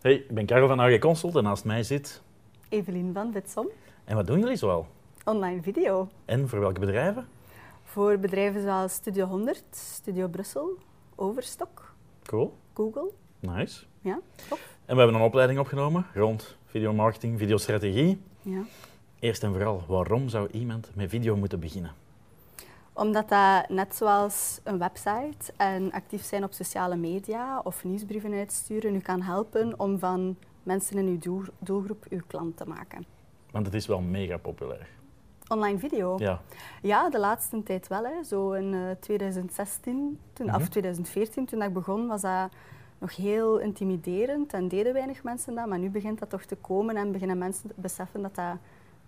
Hey, ik ben Karel van AG Consult en naast mij zit... Evelien van Witsom. En wat doen jullie zoal? Online video. En voor welke bedrijven? Voor bedrijven zoals Studio 100, Studio Brussel, Overstok, Cool, Google. nice. Ja, top. En we hebben een opleiding opgenomen rond videomarketing, videostrategie. Ja. Eerst en vooral, waarom zou iemand met video moeten beginnen? Omdat dat net zoals een website en actief zijn op sociale media of nieuwsbrieven uitsturen u kan helpen om van mensen in uw doel- doelgroep uw klant te maken. Want het is wel mega populair. Online video. Ja, Ja, de laatste tijd wel. Hè. Zo in eh, 2016, toen, Mhm. of 2014, toen ik begon, was dat nog heel intimiderend en deden weinig mensen dat. Maar nu begint dat toch te komen en beginnen mensen te beseffen dat dat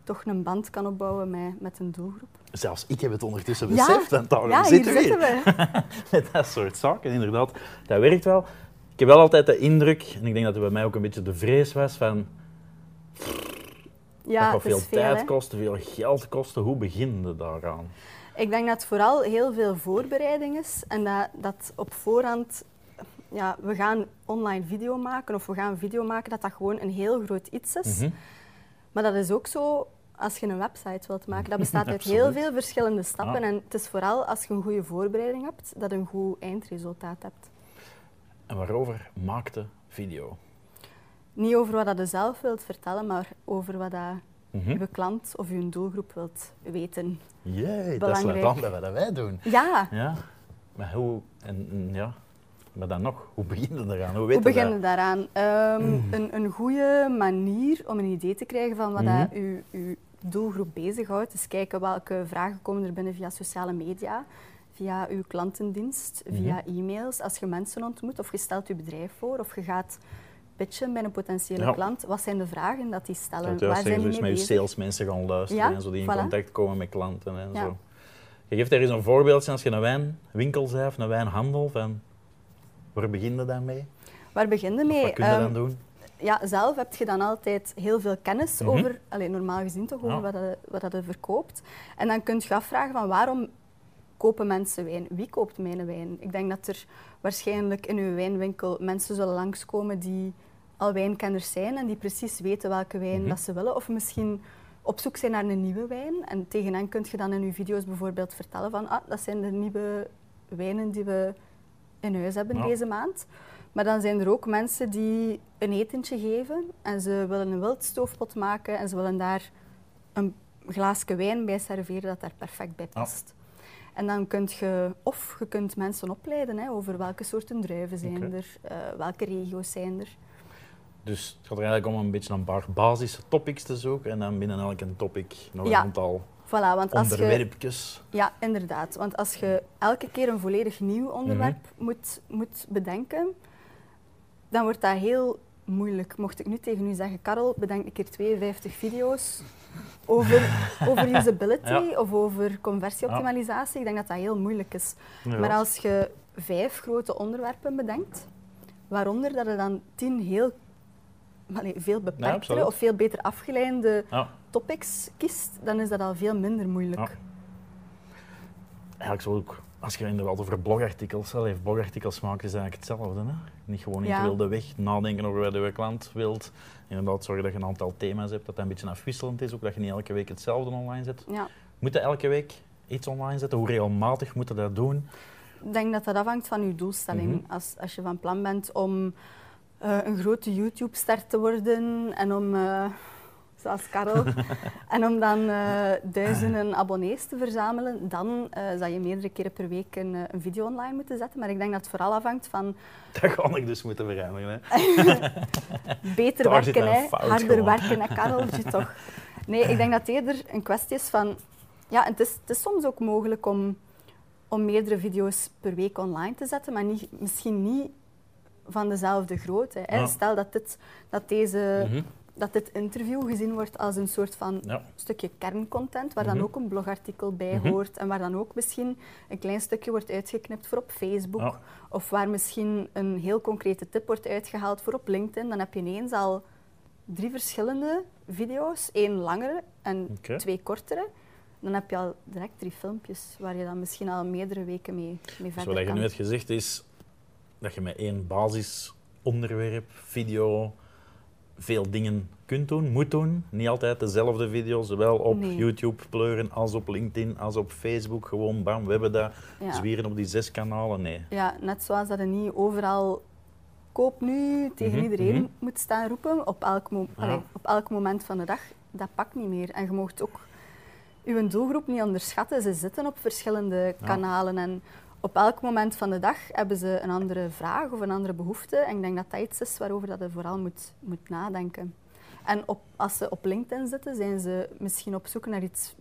toch een band kan opbouwen met, met een doelgroep. zelfs ik heb het ondertussen beseft. En daarom ja, zitten we hier. Met dat soort zaken, inderdaad. Dat werkt wel. Ik heb wel altijd de indruk, en ik denk dat het bij mij ook een beetje de vrees was, van Ja, dat veel tijd hè. kosten, veel geld kosten. Hoe begin je daaraan? Ik denk dat het vooral heel veel voorbereiding is en dat, dat op voorhand, ja, we gaan online video maken of we gaan video maken, dat dat gewoon een heel groot iets is. Mhm. Maar dat is ook zo als je een website wilt maken. Dat bestaat uit heel veel verschillende stappen. Ja. En het is vooral als je een goede voorbereiding hebt, dat je een goed eindresultaat hebt. En waarover maakte video? Niet over wat dat je zelf wilt vertellen, maar over wat dat Mhm. je klant of je doelgroep wilt weten. Jee, dat is wat anders wat wij doen. Ja, Ja, maar hoe, en ja, maar dan nog, hoe begin je eraan? Hoe hoe weet je begin je dat? daaraan? Ehm, een, een goede manier om een idee te krijgen van wat dat Mhm. uw, uw doelgroep bezighoudt, is kijken welke vragen komen er binnen via sociale media, via uw klantendienst, Mhm. via e-mails. Als je mensen ontmoet of je stelt je bedrijf voor of je gaat pitchen bij een potentiële Ja. klant, wat zijn de vragen dat die stellen? Dat Waar zijn die dus mee met je salesmensen gaan luisteren Ja, en zo, die in voilà. contact komen met klanten en Ja. zo. Je geeft er eens een voorbeeldje als je een wijnwinkel bent of een wijnhandel, van waar begin je dan mee? Waar begin je Of mee? wat kun je Ehm, dan doen? ja, zelf heb je dan altijd heel veel kennis Mhm. over, allee, normaal gezien toch, over Ja. wat, dat, wat dat je verkoopt. En dan kun je afvragen van waarom kopen mensen wijn? Wie koopt mijn wijn? Ik denk dat er waarschijnlijk in uw wijnwinkel mensen zullen langskomen die al wijnkenners zijn en die precies weten welke wijn Mhm. dat ze willen. Of misschien op zoek zijn naar een nieuwe wijn. En tegen hen kun je dan in uw video's bijvoorbeeld vertellen van ah, dat zijn de nieuwe wijnen die we in huis hebben Ja. deze maand. Maar dan zijn er ook mensen die een etentje geven en ze willen een wildstoofpot maken en ze willen daar een glaasje wijn bij serveren dat daar perfect bij Ja. past. En dan kun je, of je kunt mensen opleiden hè, over welke soorten druiven zijn er, eh, welke regio's zijn er. Dus het gaat er eigenlijk om een beetje een paar basisse topics te zoeken en dan binnen elke topic nog een Ja. aantal Voilà, want als je, onderwerpjes. ja, inderdaad. Want als je elke keer een volledig nieuw onderwerp Mhm. moet, moet bedenken, dan wordt dat heel moeilijk. Mocht ik nu tegen u zeggen, Karel, bedenk een keer 52 video's over, over usability Ja. of over conversieoptimalisatie, ik denk dat dat heel moeilijk is. Maar als je vijf grote onderwerpen bedenkt, waaronder dat je dan tien heel allee, veel beperktere of veel beter afgeleide Ja, topics kiest, dan is dat al veel minder moeilijk. Ja. eigenlijk zo ook, als je inderdaad over blogartikels, heeft blogartikels maken is eigenlijk hetzelfde. Hè? Niet gewoon Ja. in wilde weg nadenken over wat je klant wilt. Inderdaad zorgen dat je een aantal thema's hebt, dat dat een beetje afwisselend is, ook dat je niet elke week hetzelfde online zet. Ja. Moet je elke week iets online zetten? Hoe regelmatig moet je dat doen? Ik denk dat dat afhangt van je doelstelling. Mhm. als, als je van plan bent om eh, een grote YouTube-ster te worden en om, eh, zoals Karel, en om dan eh, duizenden abonnees te verzamelen, dan eh zou je meerdere keren per week een, eh, een video online moeten zetten. Maar ik denk dat het vooral afhangt van Dat ga ik dus moeten veranderen. Hè? beter Daar werken, hè, harder gewoon. werken, hè, Kareltje, toch? Nee, ik denk dat het eerder een kwestie is van... Ja, het is, het is soms ook mogelijk om, om meerdere video's per week online te zetten, maar niet, misschien niet van dezelfde grootte. Hè. Ja. Stel dat dit, dat, deze, Mhm. Dat dit interview gezien wordt als een soort van Ja. stukje kerncontent, waar Mhm. dan ook een blogartikel bij Mhm. hoort en waar dan ook misschien een klein stukje wordt uitgeknipt voor op Facebook. Of waar misschien een heel concrete tip wordt uitgehaald voor op LinkedIn. Dan heb je ineens al drie verschillende video's. één langere en twee kortere. Dan heb je al direct drie filmpjes waar je dan misschien al meerdere weken mee, mee Dus verder wat je kan. nu hebt gezegd is dat je met één basis onderwerp, video, veel dingen kunt doen, moet doen. Niet altijd dezelfde video's, zowel op Nee. YouTube pleuren als op LinkedIn, als op Facebook. Gewoon bam, we hebben dat. Ja. Zwieren op die zes kanalen, nee. Ja, net zoals dat je niet overal koop nu tegen Mhm, iedereen mhm. moet staan roepen op elk, mo- Ja. allee, op elk moment van de dag. Dat pakt niet meer. En je mag ook je doelgroep niet onderschatten. Ze zitten op verschillende Ja. kanalen en op elk moment van de dag hebben ze een andere vraag of een andere behoefte. En ik denk dat dat iets is waarover dat je vooral moet, moet nadenken. En op, als ze op LinkedIn zitten, zijn ze misschien op zoek naar iets,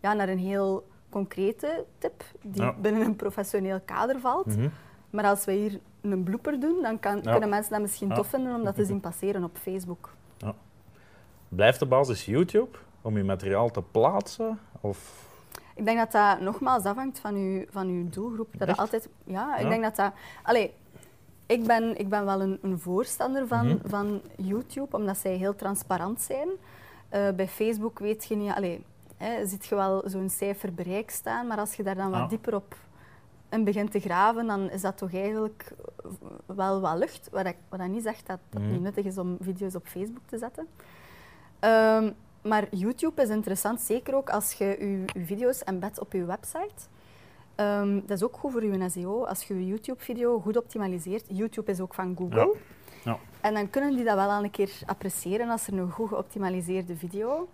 ja, naar een heel concrete tip die Ja. binnen een professioneel kader valt. Mhm. Maar als we hier een blooper doen, dan kan, Ja. kunnen mensen dat misschien Ja. tof vinden om dat te zien passeren op Facebook. Blijft de basis YouTube om je materiaal te plaatsen? Of... Ik denk dat dat nogmaals afhangt van uw, van uw doelgroep. Dat Echt? je altijd, ja, ik Ja. denk dat dat... Allee, ik ben, ik ben wel een, een voorstander van, Mhm. van YouTube, omdat zij heel transparant zijn. Eh, bij Facebook weet je niet... Allee, hè, ziet je wel zo'n cijfer bereik staan, maar als je daar dan wat Ja. dieper op in begint te graven, dan is dat toch eigenlijk wel wat lucht. Wat, ik, wat dat niet zegt dat het Mhm. niet nuttig is om video's op Facebook te zetten. Ehm, maar YouTube is interessant, zeker ook als je je, je video's embed op je website. Ehm, dat is ook goed voor je SEO. Als je je YouTube-video goed optimaliseert. YouTube is ook van Google. Ja. En dan kunnen die dat wel al een keer appreciëren als er een goed geoptimaliseerde video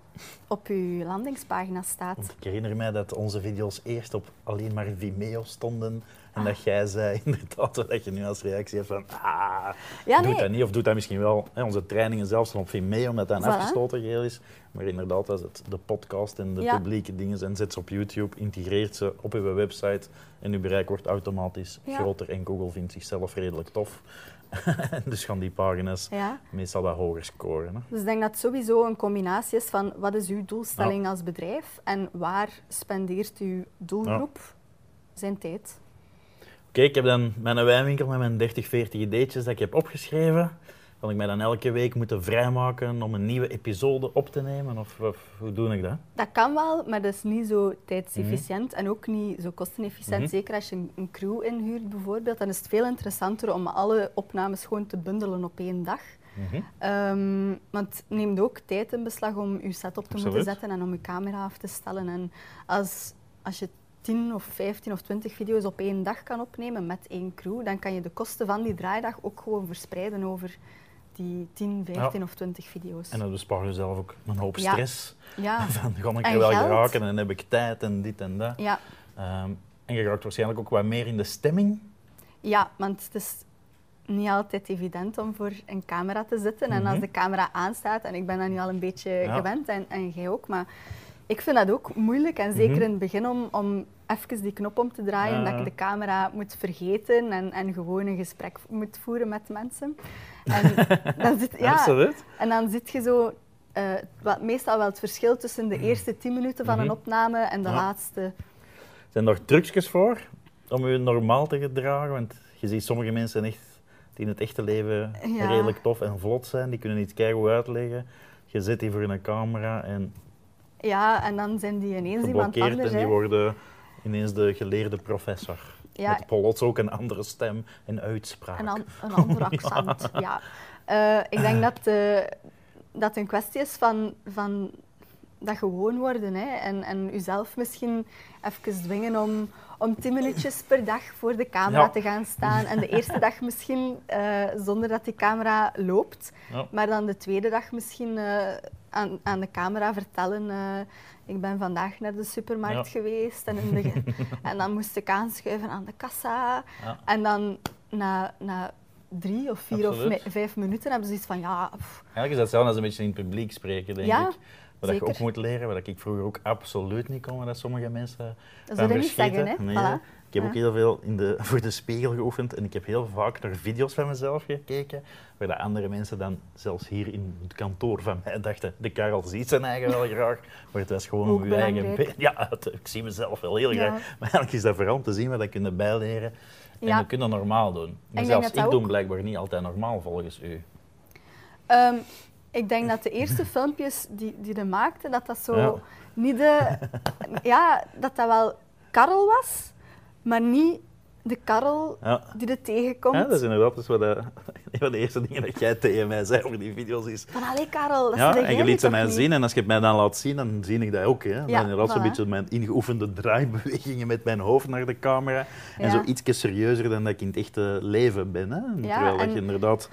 op je landingspagina staat. Want ik herinner mij dat onze video's eerst op alleen maar Vimeo stonden. En dat jij zei inderdaad dat je nu als reactie hebt van ah, Ja, doe nee. dat niet of doe dat misschien wel. Hè, onze trainingen zelfs staan op Vimeo omdat dat een Voilà. afgestoten geheel is. Maar inderdaad, als het de podcast en de Ja. publieke dingen zijn, zet ze op YouTube, integreert ze op uw website en uw bereik wordt automatisch Ja. groter en Google vindt zichzelf redelijk tof. dus gaan die pagina's Ja. meestal wat hoger scoren. Hè. Dus ik denk dat het sowieso een combinatie is van wat is uw doelstelling als bedrijf en waar spendeert uw doelgroep zijn tijd. Oké, ik heb dan mijn wijnwinkel met mijn 30, 40 ideetjes dat ik heb opgeschreven. Kan ik mij dan elke week moeten vrijmaken om een nieuwe episode op te nemen? Of, of hoe doe ik dat? Dat kan wel, maar dat is niet zo tijdsefficiënt en ook niet zo kostenefficiënt. Mhm. Zeker als je een, een crew inhuurt bijvoorbeeld, dan is het veel interessanter om alle opnames gewoon te bundelen op één dag. Mhm. Ehm, want het neemt ook tijd in beslag om je setup te Absoluut. moeten zetten en om je camera af te stellen. En als, als je 10 of 15 of 20 video's op één dag kan opnemen met één crew, dan kan je de kosten van die draaidag ook gewoon verspreiden over die 10, 15 of 20 video's. En dan bespaar je zelf ook een hoop Ja. stress. Ja, Van, ga ik er wel geld. geraken en heb ik tijd en dit en dat. ja, Ehm, en je raakt waarschijnlijk ook wat meer in de stemming. ja, want het is niet altijd evident om voor een camera te zitten. En als Mhm. de camera aanstaat, en ik ben dat nu al een beetje Ja. gewend, en, en jij ook, maar ik vind dat ook moeilijk. En zeker Mhm. in het begin om, om even die knop om te draaien, dat ik de camera moet vergeten en, en gewoon een gesprek moet voeren met mensen. En dan zit, ja, Absoluut. en dan zit je zo... eh, wat, meestal wel het verschil tussen de eerste 10 minuten van een Mhm. opname en de Ja. laatste. Zijn er trucjes voor om je normaal te gedragen? Want je ziet sommige mensen echt die in het echte leven Ja. redelijk tof en vlot zijn. Die kunnen iets keigoed uitleggen. Je zit hier voor een camera en Ja, en dan zijn die ineens iemand anders. en die worden ineens de geleerde professor. Ja, Met plots ook een andere stem en uitspraak. Een, an- een ander accent, ja. Eh, ik denk dat, eh, dat een kwestie is van, van dat gewoon worden. Hè. En, en jezelf misschien even dwingen om, om tien minuutjes per dag voor de camera Ja. te gaan staan. En de eerste dag misschien eh, zonder dat die camera loopt. Ja. Maar dan de tweede dag misschien eh, aan, aan de camera vertellen... eh, ik ben vandaag naar de supermarkt Ja. geweest en, in de, en dan moest ik aanschuiven aan de kassa. En dan na, na drie of vier Absoluut. of vijf minuten hebben ze iets van ja, pff, Eigenlijk is dat hetzelfde als een beetje in het publiek spreken, denk Ja, ik. Wat je zeker. ook moet leren, wat ik vroeger ook absoluut niet kon, dat sommige mensen dat je niet zeggen. Hè? Nee, Voilà. Ik heb Ja. ook heel veel in de, voor de spiegel geoefend en ik heb heel vaak naar video's van mezelf gekeken, waar de andere mensen dan zelfs hier in het kantoor van mij dachten, de Karel ziet zijn eigen wel graag, maar het was gewoon Ook om je eigen... Ja, het- ik zie mezelf wel heel Ja. graag, maar eigenlijk is dat vooral om te zien wat je kunt bijleren en Ja. dat kun je normaal doen. Maar denk zelfs ik doe blijkbaar niet altijd normaal volgens u. Ehm, ik denk dat de eerste filmpjes die, die je maakte, dat dat zo Ja. niet de... Ja, dat dat wel Karel was, maar niet de Karel Ja. die er tegenkomt. Ja, dat is inderdaad dus wat, eh, van de eerste dingen dat jij tegen mij zei over die video's is... Van, allee Karel, dat Ja, en je liet ze mij niet? zien en als je het mij dan laat zien, dan zie ik dat ook. Hè. Dan Ja, inderdaad zo'n beetje mijn ingeoefende draaibewegingen met mijn hoofd naar de camera. En Ja. zo ietsje serieuzer dan dat ik in het echte leven ben. Hè. Terwijl dat je inderdaad,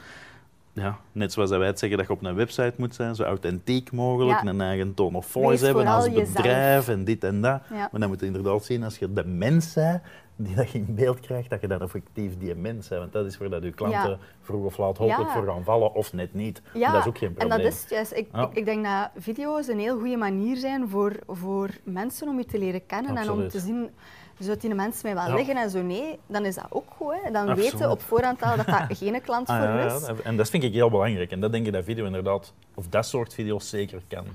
ja, net zoals wij het zeggen, dat je op een website moet zijn, zo authentiek mogelijk, Ja. een eigen tone of voice Wees hebben als jezelf. bedrijf en dit en dat. Ja. Maar dan moet je inderdaad zien, als je de mens bent die dat je in beeld krijgt, dat je dan effectief die mens bent. Want dat is waar dat je klanten Ja. vroeg of laat hopelijk Ja. voor gaan vallen, of net niet. Ja, dat is ook geen en probleem. dat is juist. Ik, Ja. ik, ik denk dat video's een heel goede manier zijn voor, voor mensen om je te leren kennen en om te zien, zou die mensen mij wel Ja. liggen en zo nee, dan is dat ook goed. Hè. Dan Absoluut. weten op voorhand al dat dat geen klant Ah, voor ja, u ja, is. en dat vind ik heel belangrijk. En dat denk ik dat video inderdaad, of dat soort video's zeker kan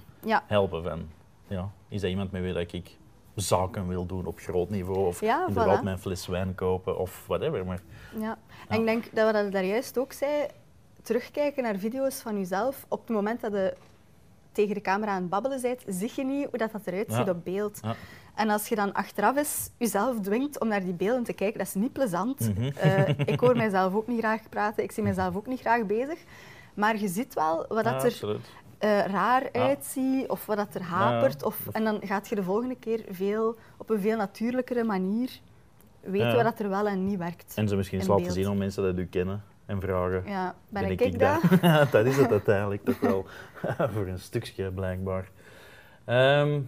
helpen. Van, ja, is dat iemand met wie dat ik zaken wil doen op groot niveau? Of Ja, inderdaad voilà. mijn fles wijn kopen of whatever. Maar ja. En ik denk dat we dat daar juist ook zei, terugkijken naar video's van jezelf. Op het moment dat je tegen de camera aan het babbelen bent, zie je niet hoe dat, dat eruit Ja. ziet op beeld. ja, En als je dan achteraf eens jezelf dwingt om naar die beelden te kijken, dat is niet plezant. Mhm. Eh, ik hoor mijzelf ook niet graag praten, ik zie mijzelf ook niet graag bezig. Maar je ziet wel wat dat er eh, raar uitziet of wat dat er hapert. Of, en dan gaat je de volgende keer veel, op een veel natuurlijkere manier weten wat dat er wel en niet werkt. En ze misschien eens laten beeld. zien aan mensen dat u kennen en vragen. Ja, ben, ik, ik dat? dat? dat is het uiteindelijk toch wel. Voor een stukje blijkbaar. Ehm,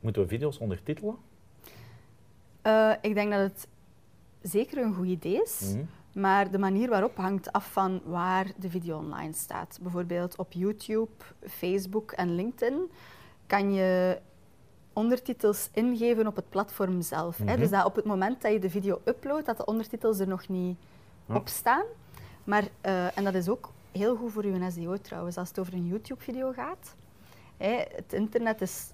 moeten we video's ondertitelen? Eh, ik denk dat het zeker een goed idee is. Mhm. Maar de manier waarop hangt af van waar de video online staat. Bijvoorbeeld op YouTube, Facebook en LinkedIn kan je ondertitels ingeven op het platform zelf. hè. Mhm. Dus dat op het moment dat je de video uploadt, dat de ondertitels er nog niet Ja. op staan. Maar, eh, en dat is ook heel goed voor je SEO trouwens, als het over een YouTube-video gaat. Het internet is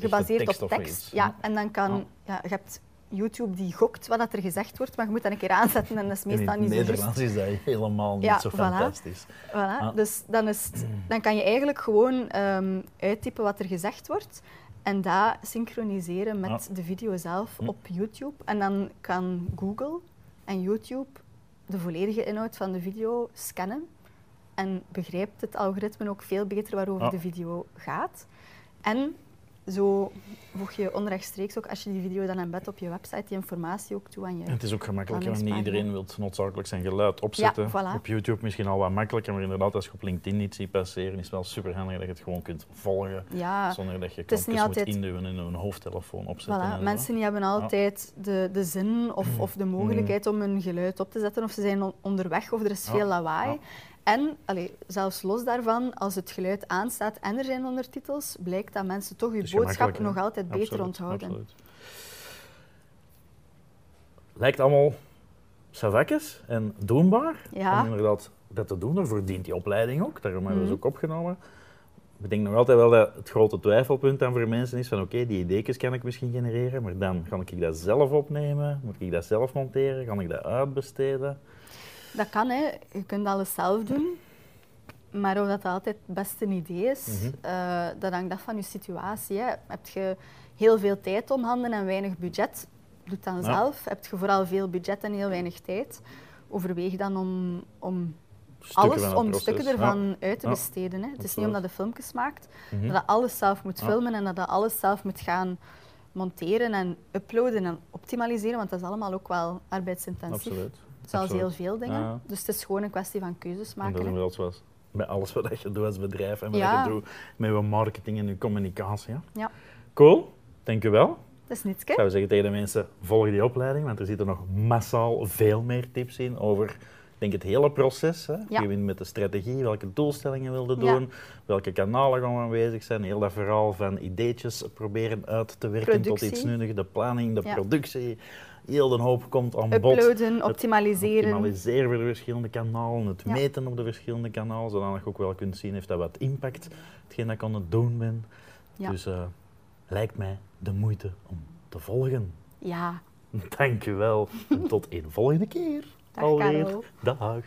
gebaseerd tekst op tekst. iets. Ja, en dan kan... Ja. Ja, je hebt YouTube die gokt wat dat er gezegd wordt, maar je moet dat een keer aanzetten en dat is meestal niet zo. Nederlands is dat helemaal niet zo voilà. fantastisch. Voilà. Ah. Dus dan, is het- dan kan je eigenlijk gewoon ehm, uittypen wat er gezegd wordt en dat synchroniseren met de video zelf Hm. op YouTube. En dan kan Google en YouTube de volledige inhoud van de video scannen en begrijpt het algoritme ook veel beter waarover de video gaat. En zo voeg je onrechtstreeks ook, als je die video dan embed op je website, die informatie ook toe aan je. En het is ook gemakkelijker, want niet iedereen wil noodzakelijk zijn geluid opzetten. voilà. Op YouTube misschien al wat makkelijker, maar inderdaad, als je op LinkedIn niet ziet passeren, is het wel super handig dat je het gewoon kunt volgen, Ja, zonder dat je knopjes moet induwen en een hoofdtelefoon opzetten. en Voilà, mensen die hebben altijd de, de zin of, of de mogelijkheid om hun geluid op te zetten of ze zijn on- onderweg of er is veel lawaai. En allee, zelfs los daarvan, als het geluid aanstaat en er zijn ondertitels, blijkt dat mensen toch is boodschap nog altijd beter Absoluut, onthouden. absoluut. Lijkt allemaal savakjes en doenbaar. Ja. Om inderdaad dat te doen, daarvoor dient die opleiding ook. Daarom hebben we ze Mhm. ook opgenomen. Ik denk nog altijd wel dat het grote twijfelpunt dan voor mensen is van oké, die ideetjes kan ik misschien genereren, maar dan ga ik dat zelf opnemen, moet ik dat zelf monteren, kan ik dat uitbesteden? Dat kan, hè. je kunt alles zelf doen. Maar of dat altijd het beste idee is, Mhm. eh, dat hangt af van je situatie. Hè. Heb je heel veel tijd om handen en weinig budget, doe het dan Ja. zelf. Heb je vooral veel budget en heel weinig tijd, overweeg dan om, om Stukken alles, om proces. stukken ervan uit te Ja. besteden. Hè. Het is niet omdat je filmpjes maakt. Mhm. dat je alles zelf moet filmen en dat je alles zelf moet gaan monteren en uploaden en optimaliseren, want dat is allemaal ook wel arbeidsintensief. Absoluut. Zoals heel veel dingen. Ja. Dus het is gewoon een kwestie van keuzes En maken. dat is zoals bij alles wat je doet als bedrijf en wat Ja. je doet met je marketing en je communicatie. hè. Ja. Cool, dank u wel. Dat is niets, Ik zou zeggen tegen de mensen, volg die opleiding, want er zitten nog massaal veel meer tips in over denk het hele proces. Hè. Ja. Met de strategie, welke doelstellingen wilde Ja. doen, welke kanalen gaan we aanwezig zijn, heel dat verhaal van ideetjes proberen uit te werken tot iets nuttigs, de planning, de Ja. productie. Heel de hoop komt aan bod. Uploaden, optimaliseren. Optimaliseren voor de verschillende kanalen, het meten op de verschillende kanalen, zodat je ook wel kunt zien heeft dat wat impact, hetgeen dat ik aan het doen ben. Dus eh, lijkt mij de moeite om te volgen. Ja, Dank u wel. En tot een volgende keer. Dag, Alweer. Karel. Dag.